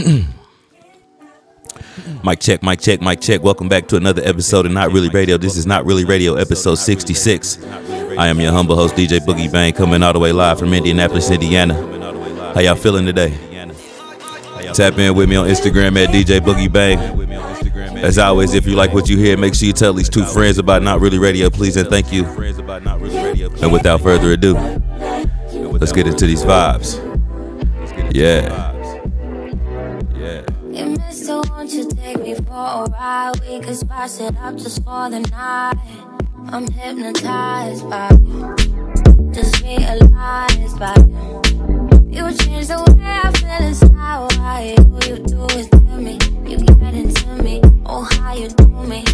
Mic check, mic check, mic check. Welcome back to another episode of Not Really Radio. This is Not Really Radio, episode 66. I am your humble host, DJ Boogie Bang, coming all the way live from Indianapolis, Indiana. How y'all feeling today? Tap in with me on Instagram at DJ Boogie Bang. As always, if you like what you hear, make sure you tell these two friends about Not Really Radio, please, and thank you. And without further ado, let's get into these vibes. Yeah. A ride? We could spice it up just for the night. I'm hypnotized by you, just realized by you. You changed the way I feel inside. Why all you do is tell me you get into me. Oh, how you do me?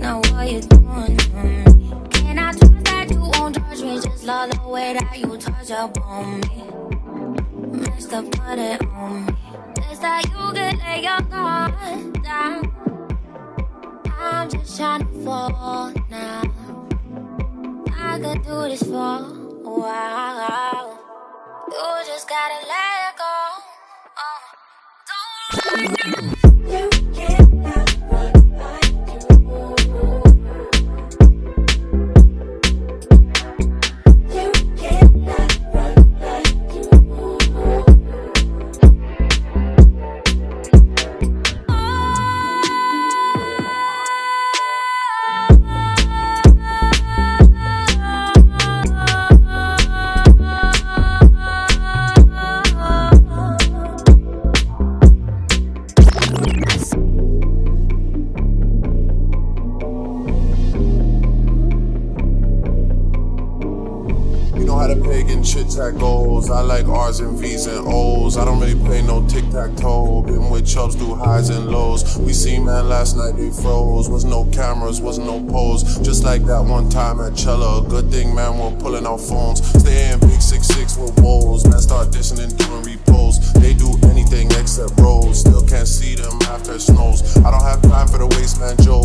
Now what you doing to me? Can I trust that you won't judge me? Just love the way that you touch up on me. Up, put it on me. That you could lay your guard down? I'm just trying to fall now. I could do this for a while. You just gotta let go. Uh, don't You and V's and O's. I don't really play no tic tac toe. Been with chubs through highs and lows. We seen man last night, they froze. Was no cameras, was no pose. Just like that one time at Cella. Good thing, man, we're pulling out phones. Stay in big six six with woes. Man, start dissing and doing repos. They do anything except rolls. Still can't see them after it snows. I don't have time for the waste man jokes.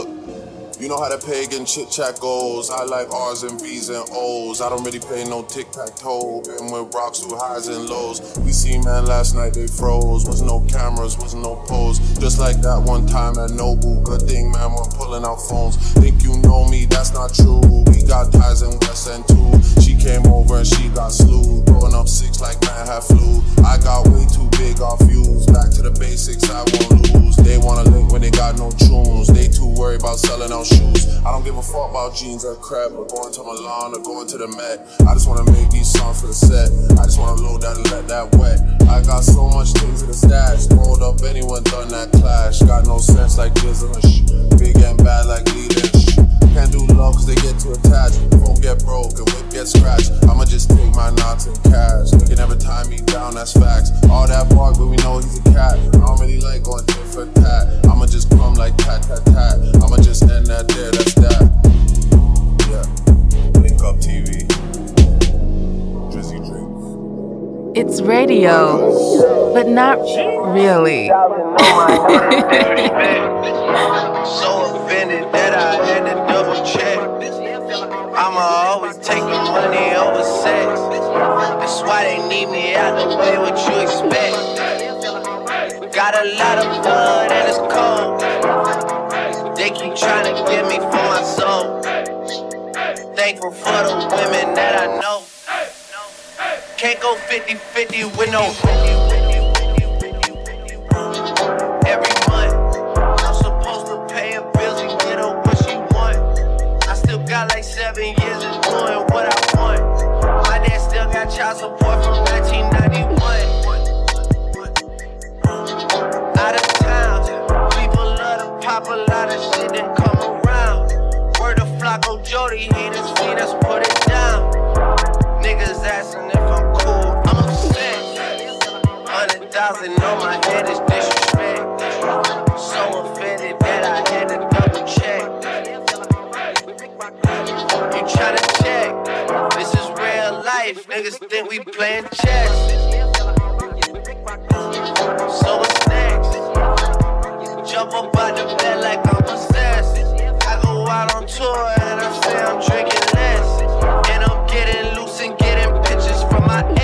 Look. You know how the pagan chit chat goes. I like R's and B's and O's. I don't really play no tic tac toe. Been with rocks through highs and lows. We seen man last night, they froze. Was no cameras, was no pose. Just like that one time at Noble. Good thing, man, we're pulling out phones. Think you know me, that's not true. Got ties in West End too. She came over and she got slew. Growing up six like man had flu. I got way too big off views. Back to the basics, I won't lose. They wanna link when they got no tunes. They too worried about selling out shoes. I don't give a fuck about jeans or crap, or going to Milan or going to the Met. I just wanna make these songs for the set. I just wanna load that and let that wet. I got so much things in the stash. Rolled up, anyone done that clash. Got no sense like Dizzle and sh. Big and bad like sh. Can't do love cause they get too attached. Phone get broke and whip get scratched. I'ma just take my knots in cash. They can never tie me down, that's facts. All that bark, but we know he's a cat. I don't really like going tit for tat. I'ma just come like tat tat tat. I'ma just end that there, that's that. Yeah. Link up TV. It's radio, but not really. So offended that I had to double check. I'ma always take the money over sex. That's why they need me out the way. What you expect? Got a lot of blood and it's cold. They keep trying to get me for my soul. Thankful for the women that I know. Can't go 50 50 with no. Every month, I'm supposed to pay her bills and get her what she want. I still got like seven years of doing what I want. My dad still got child support from 1991. Out of town, people love to pop a lot of shit and come around. Word of Flocko Jody, thousand on my head is disrespect. So offended that I had to double check. You tryna check? This is real life. Niggas think we playing chess. So what's next? Jump up out the bed like I'm possessed. I go out on tour and I say I'm drinking less. And I'm getting loose and getting pictures from my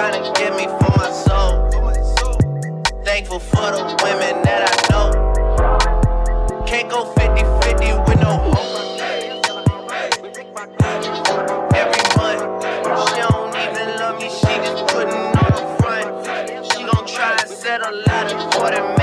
trying to get me for my soul. Thankful for the women that I know. Can't go 50 50 with no hope. Every month, she don't even love me, she just putting on the front. She gon' try and settle out of 40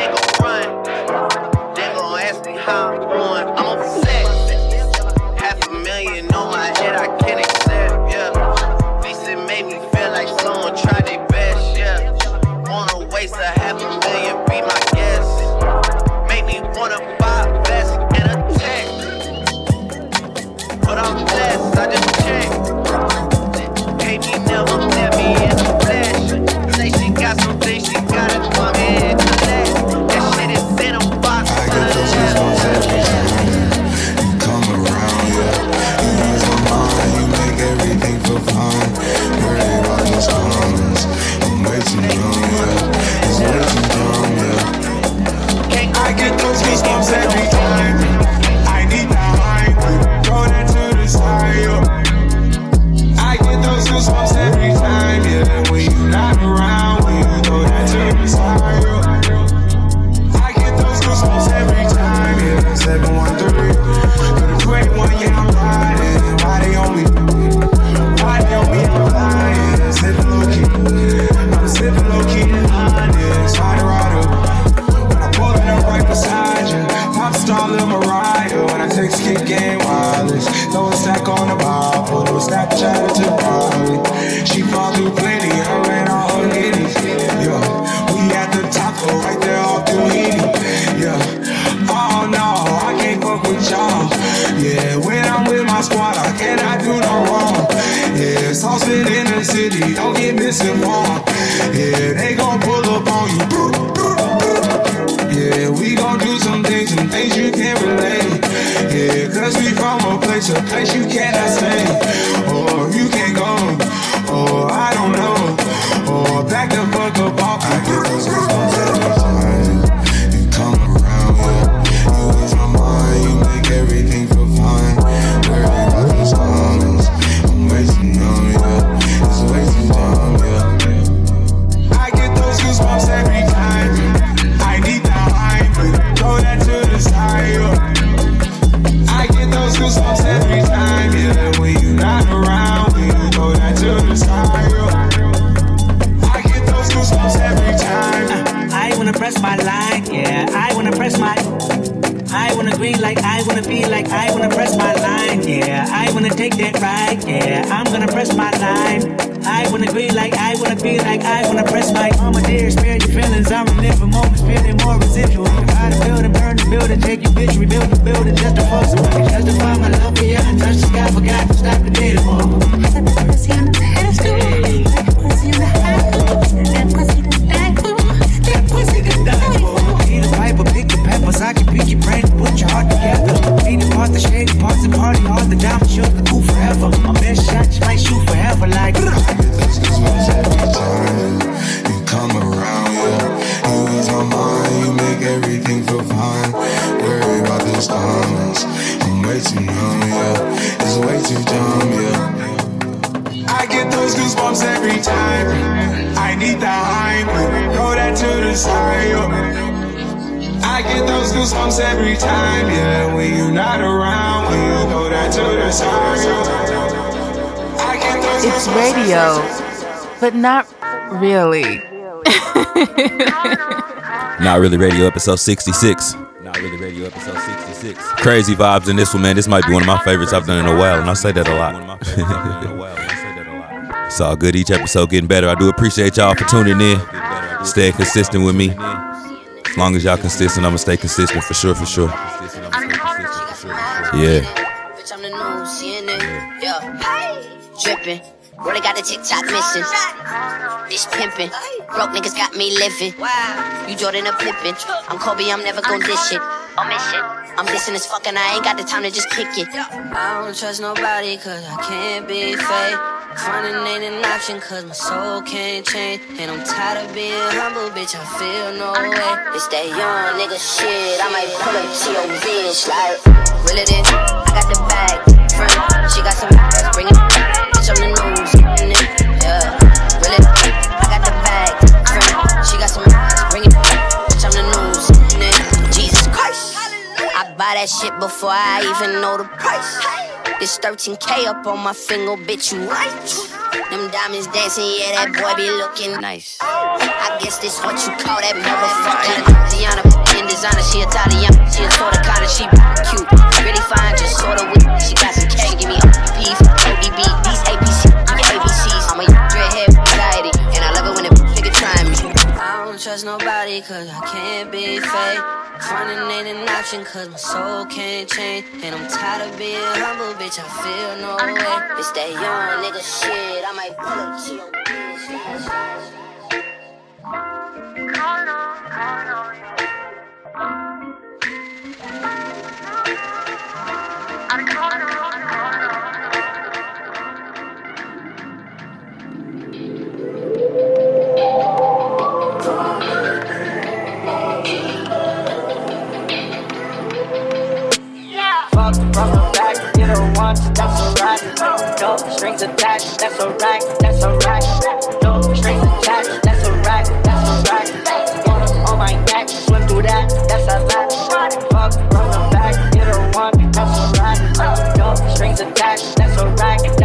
get misinformed. Yeah, they gon' pull up on you. Yeah, we gon' do some things, some things you can't relate. Yeah, cause we from a place, a place you cannot stay. Like I wanna press my line, yeah. I wanna take that ride, yeah. I'm gonna press my line. I wanna green like I wanna be like I wanna press my. Mama dear, spare your feelings. I'm reliving moments, feeling more residual. Try to build and burn the building, take your bitch, rebuild the building just to fuck somebody. Justify my love for you and touch the sky, forgot to stop the. Pussy on the pedestal, pussy on the high, that pussy the thankful, that pussy the thankful. Need a pipe or pick the peppers, I can pick your brain 80 parts and party hard, the can cool forever. My best might shoot forever, like. Time you come around, yeah. You ease my mind, you make everything feel fine. Worry about those I'm way too numb, yeah. It's way too dumb, yeah. I get those goosebumps every time. I need the high, throw that to the side. I get those goosebumps every time, yeah. When you're not around, when you know It's radio, but not really. Not really radio episode 66. Not really radio episode 66. Crazy vibes in this one, man. This might be one of my favorites I've done in a while, and I say that a lot. it's all good. Each episode getting better. I do appreciate y'all for tuning in, staying consistent with me. Long as y'all consistent, I'm gonna stay consistent for sure, for sure. Yeah. Bitch, I'm the new CNN. Yeah. Drippin'. Really got the TikTok missing. This pimpin'. Broke niggas got me living. You Jordan a Pippin. I'm Kobe, I'm never gon' dish it. Omission. I'm dissing as fucking, I ain't got the time to just kick it. I don't trust nobody cause I can't be fake. Frontin' ain't an option cause my soul can't change. And I'm tired of being humble, bitch, I feel no way. It's that young nigga shit, I might pull up to your bitch like, reel it in. I got the bag, friend, she got some ass, bring it. Bitch, I'm the news, I even know the price. This 13K up on my finger, bitch, you right. Them diamonds dancing, yeah, that boy be looking nice. I guess this what you call that motherfucker. Diana in designer, she Italian, she a sorta kinda, she cute. Really fine, just sorta with. She got some cash, give me P's, ODB, these ABC, ABCs. I'm a dreadhead anxiety, and I love it when a nigga try me. I don't trust nobody, cause I can't be fake. Ain't an option, cause my soul can't change. And I'm tired of being humble, bitch, I feel no way. It's that young nigga shit, I might pull up to your bitch. Fuck from the back, get her once, that's alright. No strings attached, that's alright, that's alright. No strings attached, that's alright, that's alright. Water on my neck, swim through that, that's a lot. Fuck from the back, get her once, that's alright. No strings attached, that's that's alright.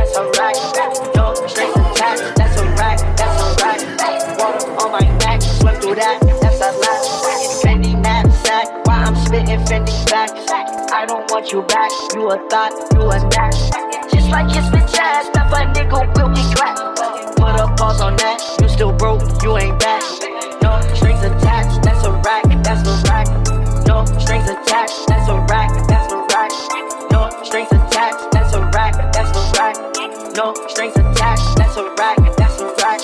You back, you a thought, you a that. Just like his bitch ass, that a nigga will be clapped. Put a pause on that, you still broke, you ain't back. No strings attached, that's a rack, that's a rack. No strings attached, that's a rack, that's a rack. No strings attached, that's a rack, that's a rack. No strings attached, that's a rack, that's a rack.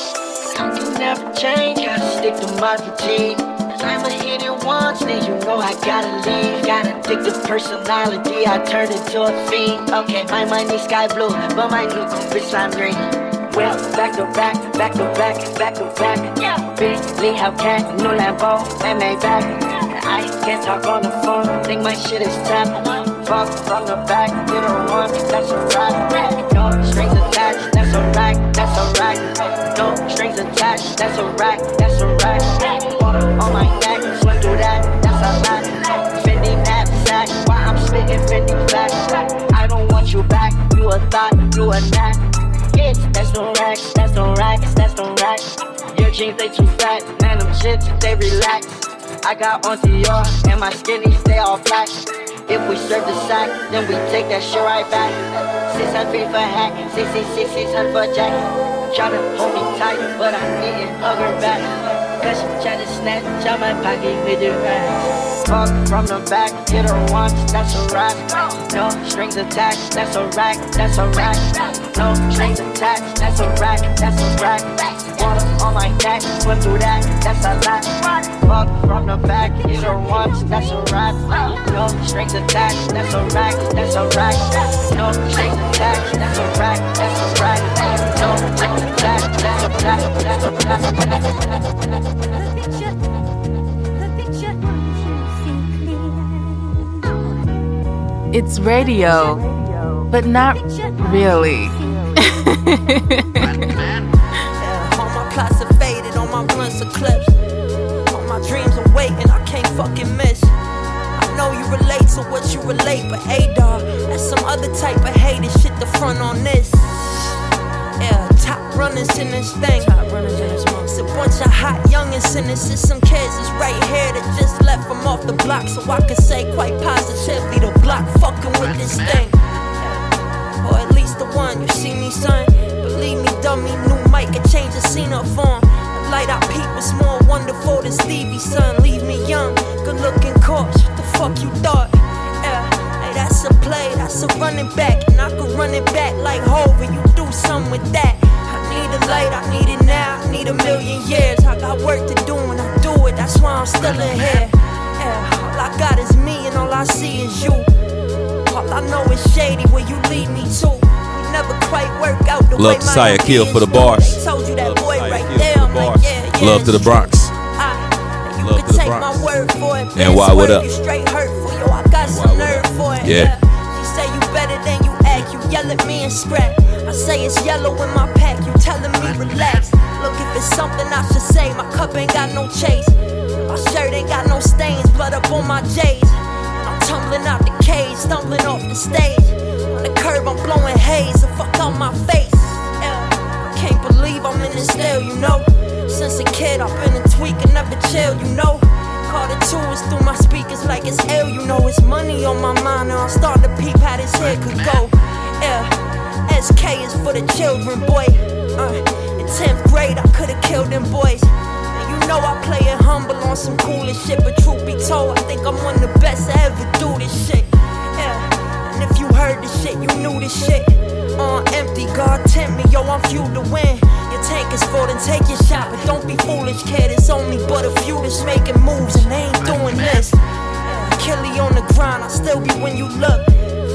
You never change, gotta stick to my routine. I'ma hit it once, then you know I gotta leave. Got addictive personality, I turn into a fiend. Okay, my money sky blue, but my new bitch lime green. Well, back to back, back to back, back to back. Yeah. Big Lee Hellcat, new Lambo, and Maybach. I can't talk on the phone, think my shit is tapped. Fuck from the back, get her one, that's a rack. No strings attached, that's a rack, that's a rack. No strings attached, that's a rack, that's a rack. My neck, through that, that's a. Fendi knapsack, why I'm spitting Fendi facts. I don't want you back, you a thought, you a knack. Yes, that's no racks, that's no racks, that's no racks. Your jeans they too fat, man, them shits they relax. I got on Dior and my skinnies stay all black. If we serve the sack, then we take that shit right back. 600 for hat, 666, 600 for jack. Tryna hold me tight, but I'm getting hugger back. Cause she tryna snatch out my pocket with the racks. Fuck from the back, hit her once, that's a rack. No strings attached, that's a rack, that's a rack. No strings attached, that's a rack, that's a rack. Water on my neck, swim through that, that's a lot. Fuck from the back, hit her once, that's a rack. No strings attached, that's a rack, that's a rack. No strings attached, that's a rack, that's a rack. No strings attached, that's a rack, that's a rack. The picture, the picture, you see clear? It's radio, but not really. fucking miss. I know you relate to to what you relate. But hey, dog, that's some other type of hater shit to front on this. Yeah, top runners in this thing. It's a bunch of hot youngins in this. It's some kids that's right here that just left from off the block. So I can say quite positively the block fucking with this thing. Or at least the one, you see me, son. Believe me, dummy, new mic can change the scene up on. Light out people's more wonderful than Stevie, son. Leave me young, good looking corpse. What the fuck you thought? Yeah, hey, that's a play, that's a running back. And I could run it back like Hover, you do something with that. I need a light, I need it now, I need a million years. I got work to do and I do it, that's why I'm still in here. Yeah, all I got is me and all I see is you. All I know is shady where you lead me to. We never quite work out the Love way to my Saya Kill for the bars. Told you that boy Love to the Bronx. I, ah. Love to the Bronx. my word for it. And why, what up? You straight hurtful, yo. I got some nerve for it. Yeah. She say you better than you act. You yell at me and scrap. I say it's yellow in my pack. You telling me relax. Look, if it's something I should say, my cup ain't got no chase. My shirt ain't got no stains, blood up on my J's. I'm tumbling out the cage, stumbling off the stage. On the curb, I'm blowing haze, the fuck out my face. Yeah. I can't believe I'm in this still, you know. Since a kid, I've been a tweak and never chill, you know. Call the tools through my speakers like it's ill, you know. It's money on my mind, and I'm starting to peep how this head could go. Yeah. SK is for the children, boy. Uh, in 10th grade, I could've killed them boys. And you know I play it humble on some coolest shit, but truth be told, I think I'm one of the best to ever do this shit. Yeah. And if you heard this shit, you knew this shit. On empty, God tempt me, yo, I'm fueled to win. Your tank is full, then take your shot, but don't be foolish, kid. It's only but a few that's making moves, and they ain't doing this. Killy on the grind, I still be when you look.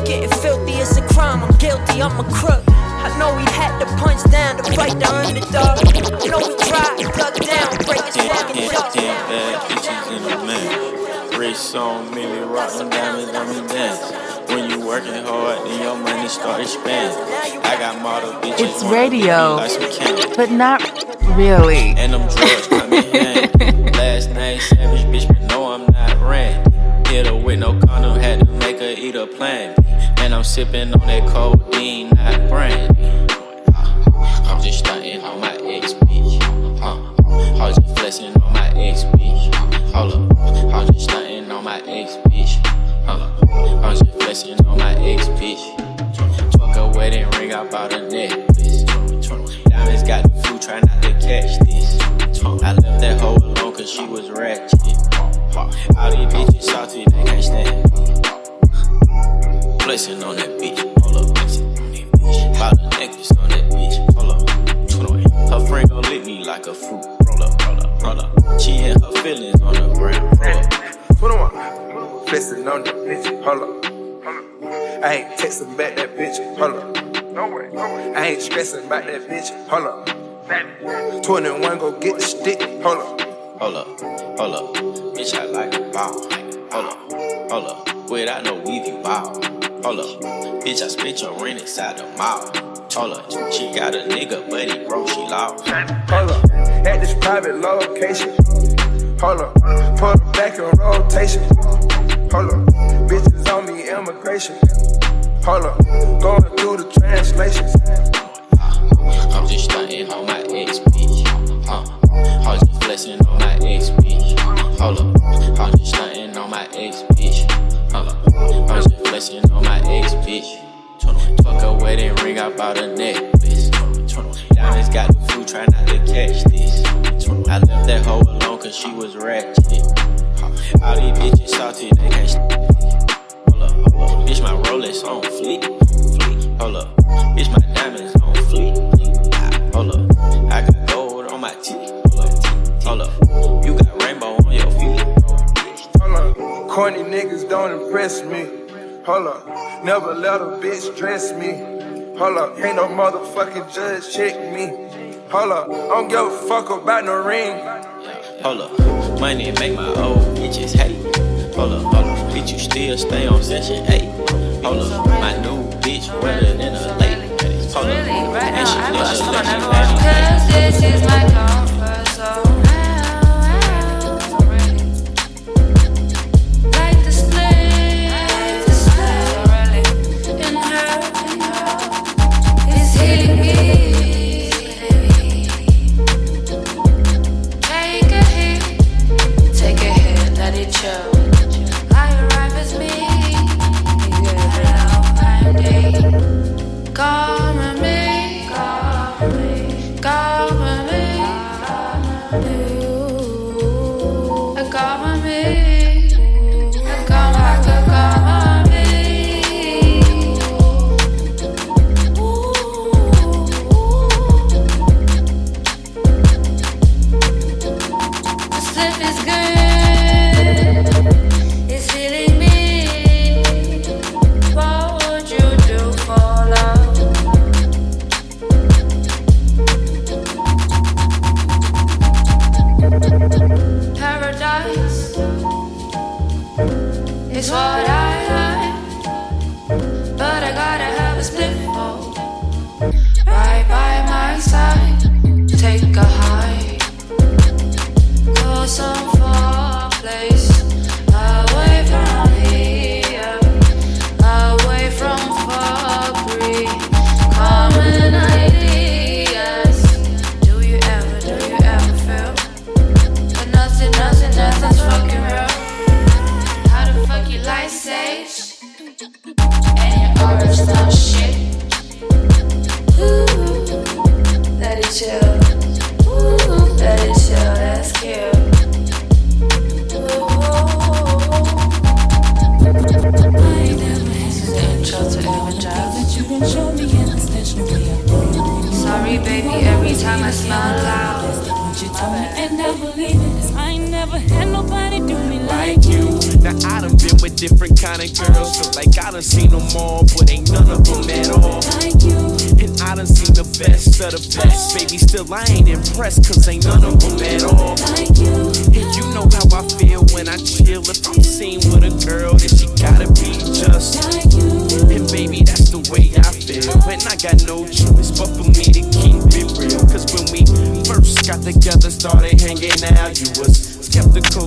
Getting filthy is a crime, I'm guilty, I'm a crook. I know he had to punch down to fight the underdog. I know he tried, duck down, break his Ten, fucking ten, jaw. ten bitches in the man. Rich on Millie rock them diamonds, let me dance. When you working hard, then your money start expanding. I got model bitches. It's radio, Like but not really. And them drugs come in handy. Last name Savage, bitch, but no, I'm not Randy. Hit her with no condom, had to make her eat a plan. And I'm sipping on that codeine, not brandy. Uh, I'm just stunting on my ex bitch. Huh. I was just flexing on my ex bitch. Hold up. I was just stunting on my ex bitch. Hold up. I was just flexing on my ex bitch. Took a wedding ring, I bought a necklace. Diamonds got the flu, try not to catch this. I left that hoe alone cause she was ratchet. All these bitches salty, they can't stand me. Flexing on that bitch, hold up, bitch. Bought a necklace on that bitch, hold up. Her friend gon' lick me like a fruit. Roll up, roll up, roll up. She and her feelings on the ground. Roll up. 21. Flexing on that bitch, hold up. I ain't texting back that bitch, hold up. No way, no way. I ain't stressing about that bitch, hold up. 21, go get the stick, hold up. Hold up, hold up. Bitch, I like a ball. Hold up, hold up. Without no weave, you ball. Hold up. Bitch, I spit your rent inside the mall. Hold up. She got a nigga, but he broke, she lost. Hold up. At this private location, hold up. Put her back in rotation, hold up. Bitches on me, immigration, hold up. Going through the translations. I'm just stunting on my ex bitch. Huh. I was just flexing on my ex bitch. Hold up. I'm just stunting on my ex bitch. Hold up. I was just flexing on my ex bitch. Fuck a wedding ring, I bought a necklace. Diamonds got the flu, try not to catch this. I left that hoe alone cause she was ratchet. All these bitches salty, they can't Hold up, hold up. Bitch, my Rolex on fleek. fleek. Hold up. Bitch, my diamonds on fleek. Hold up. I got gold on my teeth. Hold up. Hold up. You got rainbow on your feet. Hold up. Corny niggas don't impress me. Hold up. Never let a bitch dress me. Hold up. Ain't no motherfucking judge check me. Hold up. I don't give a fuck about no ring. Hold up. Money make my old bitches hate. Hold up, hold up. Bitch, you still stay on session 8. Hold up. My new bitch wetter than a lady. Hold up. And she lives a legend. Cause this is my comfort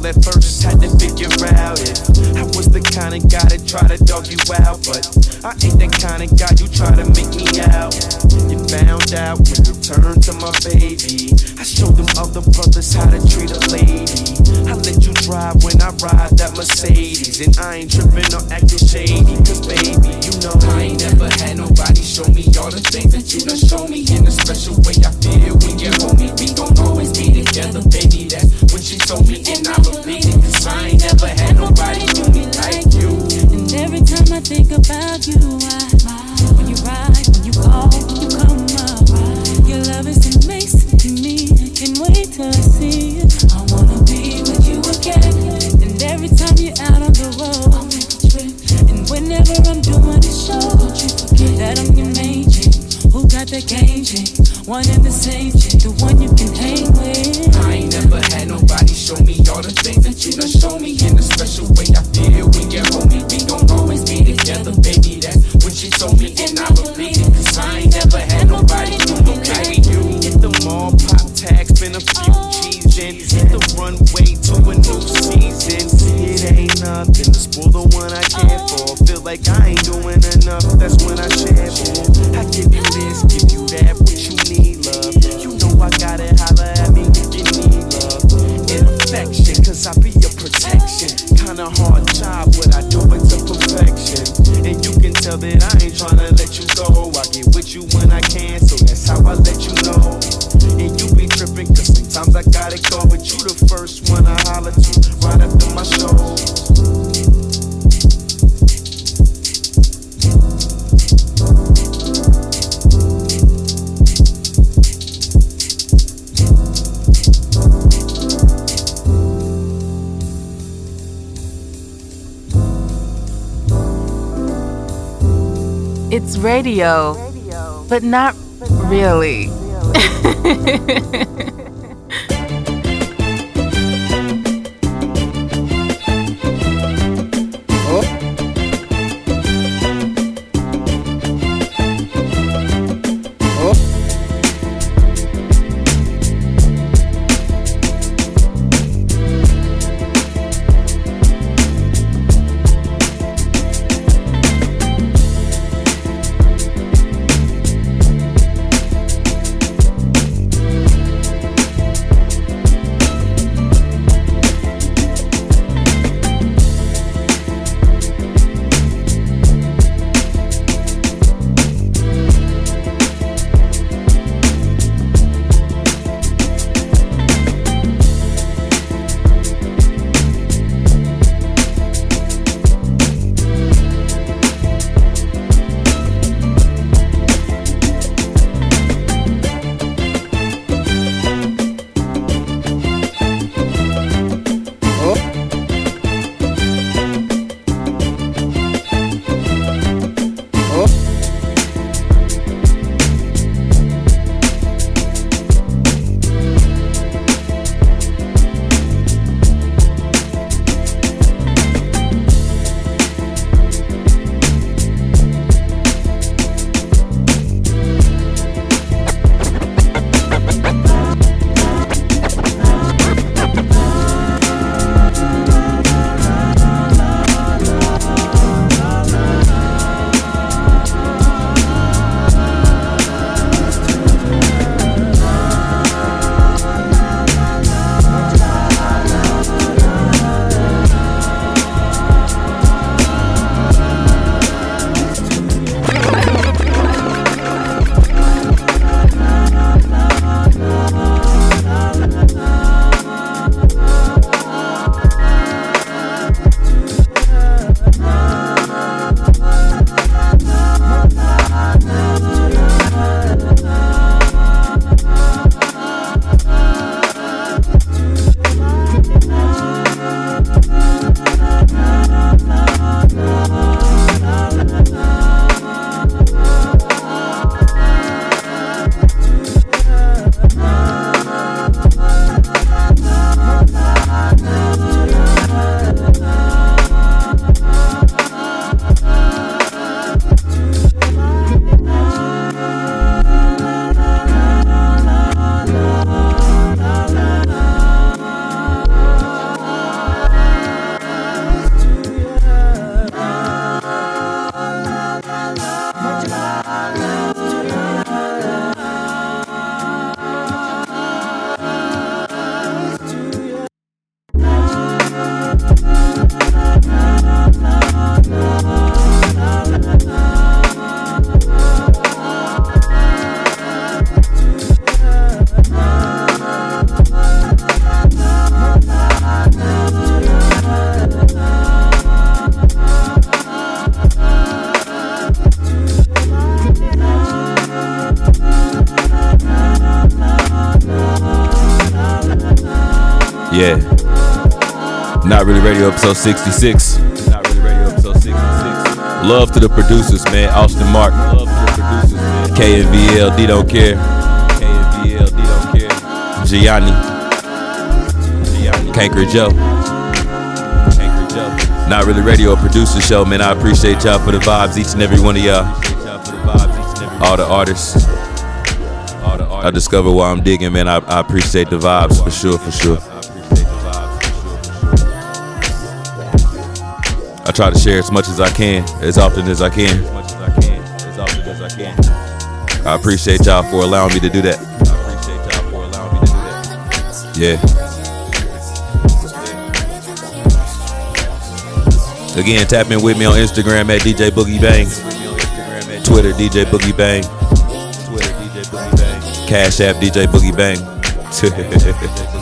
at first, had to figure out if I was the kind of guy that tried to dog you out, but I ain't that kind of guy you try to make me out. You found out when you turned to my baby. I showed them other brothers how to treat a lady. I let you drive when I ride that Mercedes. And I ain't tripping or acting shady. Cause baby, you know I ain't never had nobody show me all the things that you done show me. In a special way I feel when you're me. We gon' always be together, baby. That's what you told me, and I believe it. one in the same, the one radio, but not really. episode 66. Not Really episode 66. Love to the producers, man. Austin Mark. Love to the producers, man. KNVL, D Don't Care. KNVL, Don't Care. Gianni. Gianni. Canker Joe. Canker Joe. Not Really Radio, producer show, man. I appreciate y'all for the vibes, each and every one of y'all. All the artists. I discover why I'm digging, man. I, I appreciate the vibes for sure, for sure. I try to share as much as I can, as often as I can. I appreciate y'all for allowing me to do that. Yeah. Again, tap in with me on Instagram at DJ Boogie Bang. Twitter DJ Boogie Bang. Cash App DJ Boogie Bang.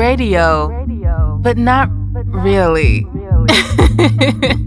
radio, but not really.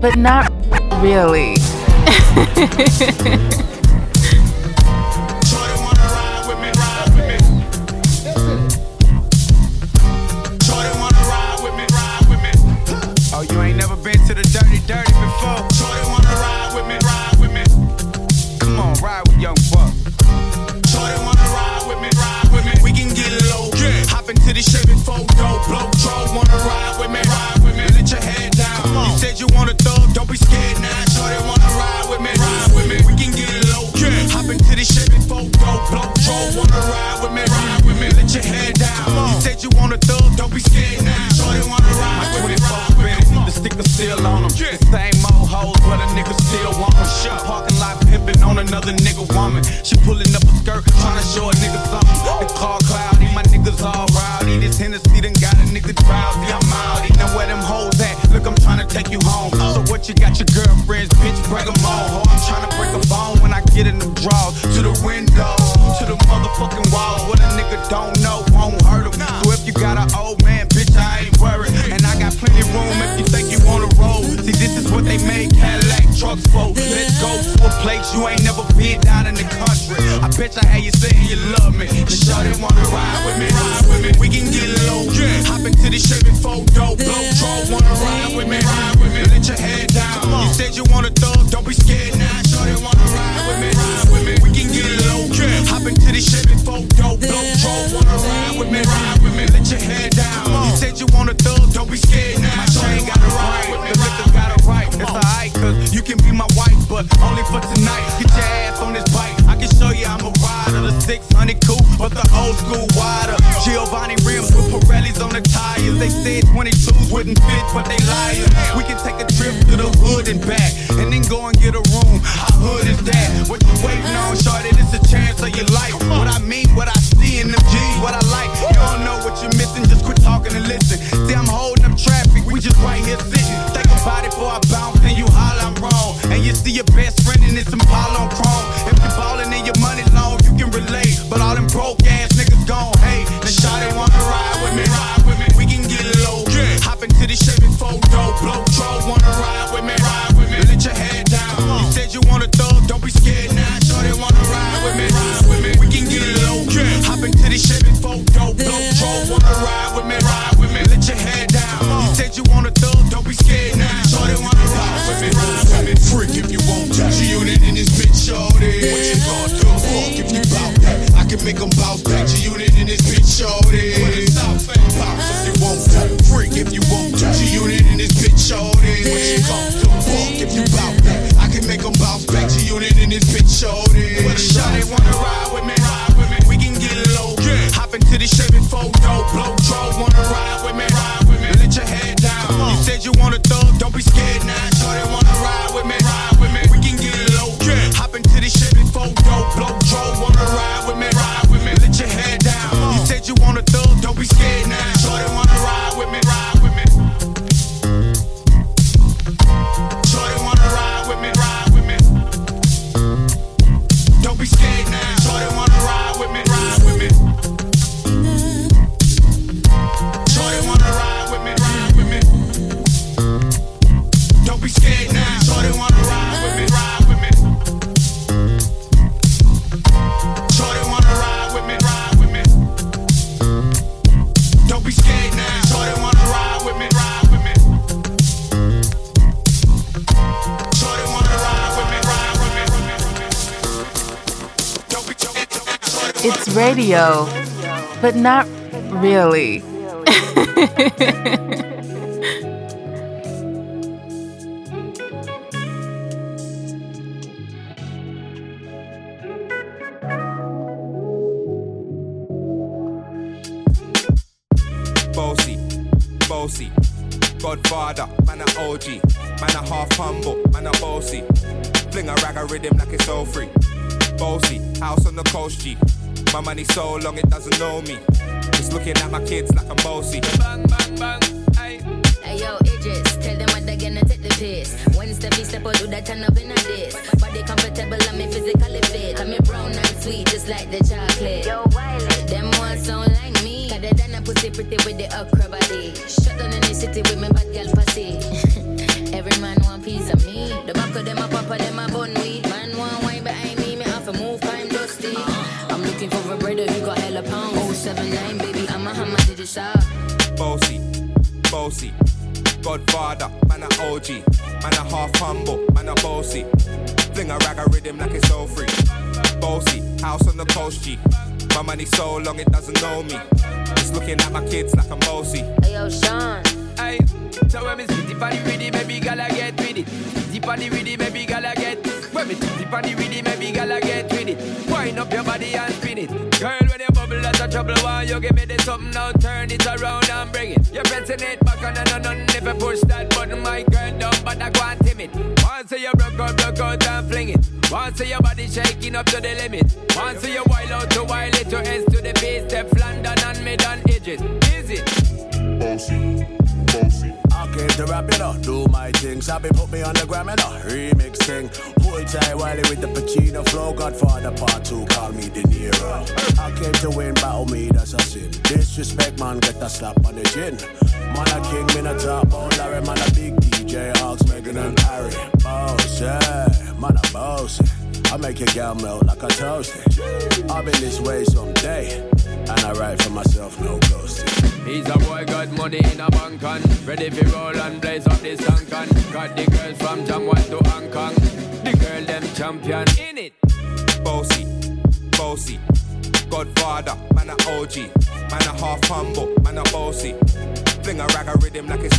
but not really. up. Parking lot pimping on another nigga woman. She pulling up a skirt, trying to show a nigga something. The car cloudy, my niggas all rowdy. This Tennessee, done got a nigga drowsy. I'm outy. Now where them hoes at? Look, I'm trying to take you home. So what you got your girlfriends, bitch, break them all. I'm trying to break a bone when I get in the draws. To the window, to the motherfucking wall. What a nigga don't know won't hurt him. So if you got an old man, worry. And I got plenty room if you think you wanna roll. See, this is what they make Cadillac trucks for. Let's go to a place you ain't never been out in the country. I bet you how you saying you love me. The shorty wanna ride with me, ride with me. We can get low, yeah. Hop into the Chevy photo, blow troll, wanna ride with me, ride with me. Let your head down. You said you wanna thug, don't be scared now. Shorty wanna ride with me, ride with me. We can get low, yeah. Hop into the Chevy photo, blow troll, wanna ride with me, ride with me head, let your head down. You said you want a thug, don't be scared now. My chain got a ride, the liquor got a right. It's alright, cause you can be my wife, but only for tonight. Get your ass on this bike. I can show you I'm a rider. The 600 coupe, but the old school wider. Giovanna rims with Pirellis on the tires. They said 22s wouldn't fit, but they liars. We can take a trip to the hood and back, and then go and get a room. How hood is that? What you waiting on, shorty? It's a chance of your life. What I mean, what I see in them listen. See, I'm holding up traffic, we just right here sitting. Think about it before I bounce, and you holler I'm wrong. And you see your best friend and it's some Apollo chrome. It's radio, but not really. money so long it doesn't know me. Just looking at my kids like I'm bossy. Bang bang bang, ay. Hey yo, Idris, tell them what they gonna take the piss. When Steffi step out, do that turn up in a this. Body comfortable, I'm physically fit. I'm brown and sweet, just like the chocolate. Yo, Wiley, them ones sound like me. Cause they done a pussy pretty with the okra body. Shut down in the city with me bad girl pussy. Every man want piece of me. The back of them a papa, them a bun weed. Hammer, did you shop? Bossy, bossy, Godfather, man a OG, man a half humble, man a bossy. Fling a rag a rhythm like it's all free. Bossy, house on the coast G. My money so long it doesn't know me. Just looking at my kids like I'm bossy. Hey yo, Sean. Hey, so when me spitty party with it, maybe gala get with it. Spitty party with it, maybe gala get. When me spitty party with it, maybe gala get with it. Wind up your body and spin it. Trouble. Why you give me this something now? Turn it around and bring it. You're pressing it back on and on and if you push that button, my girl down, but I and timid. Once you broke out, broke out and fling it. Once your body shaking up to the limit. Once you wild out to wild it, your hands to the base, step London and mid and edges. Is it? Bossy, came to rap it up, do my thing. Sabi put me on the gram and a remix thing. Pull tight Wiley with the Pacino flow. Godfather part two, call me De Niro. I came to win, battle me, that's a sin. Disrespect, man, get a slap on the chin. Man a king, man a top, oh Larry, man a big DJ, Hawks, Megan and Harry. Boss, yeah, man a boss. I make your girl melt like a toasty. I've been this way someday, and I write for myself, no ghosting. He's a boy got money in a bank and ready for roll and blaze up this tank and got the girls from Jamwan to Hong Kong. The girl them champion in it. Bossy, bossy, Godfather, man a OG, man a half humble, man a bossy. Fling a rag a rhythm like it's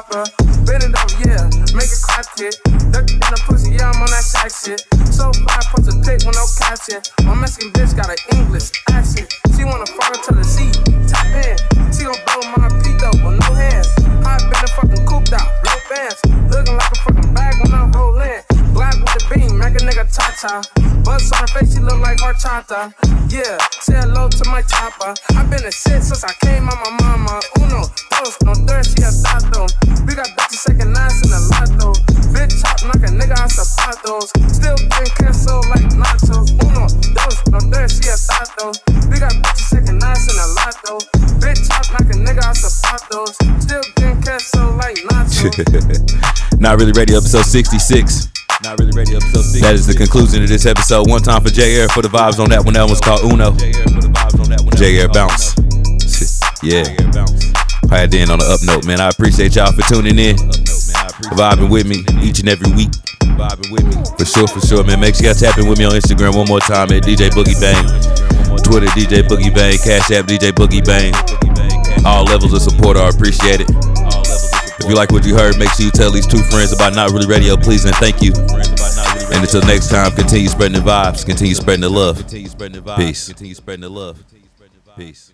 Papa. Bend it up, yeah, make it clap it. Duck in the pussy, yeah, I'm on that shack shit. So fly, post a pic with no caption. My Mexican bitch got an English accent. She wanna fall to the sea, tap in. She gon' blow my peak up with no hands. I been a fucking cooped out, no bands. Cha cha. Bust on her face, she look like horchata. Yeah, say hello to my chopper. I been a shit since I came out my mama. Uno, dos, no third, she a tato. We got bitches second nines in the lotto. Bitch chop, knock a nigga out zapatos. Still getting queso like nachos. Uno, dos, no third, she a tato. We got bitches second nines in the lotto. Bitch chop, knock a nigga out zapatos. Still getting queso like nachos. Not Really ready, episode 66. Not Really Radio episode 66. That is the conclusion of this episode. One time for J Air for the vibes on that one. That one's called Uno. J Air Bounce. Yeah. Had in on the up note, man. I appreciate y'all for tuning in. Vibing with me each and every week. With me. For sure, for sure, man. Make sure y'all tap in with me on Instagram one more time at DJ Boogie Bang. Twitter, DJ Boogie Bang. Cash App, DJ Boogie Bang. All levels of support are appreciated. If you like what you heard, make sure you tell these two friends about Not Really Radio, please, and thank you. And until next time, continue spreading the vibes, continue spreading the love. Peace. Continue spreading the love. Peace.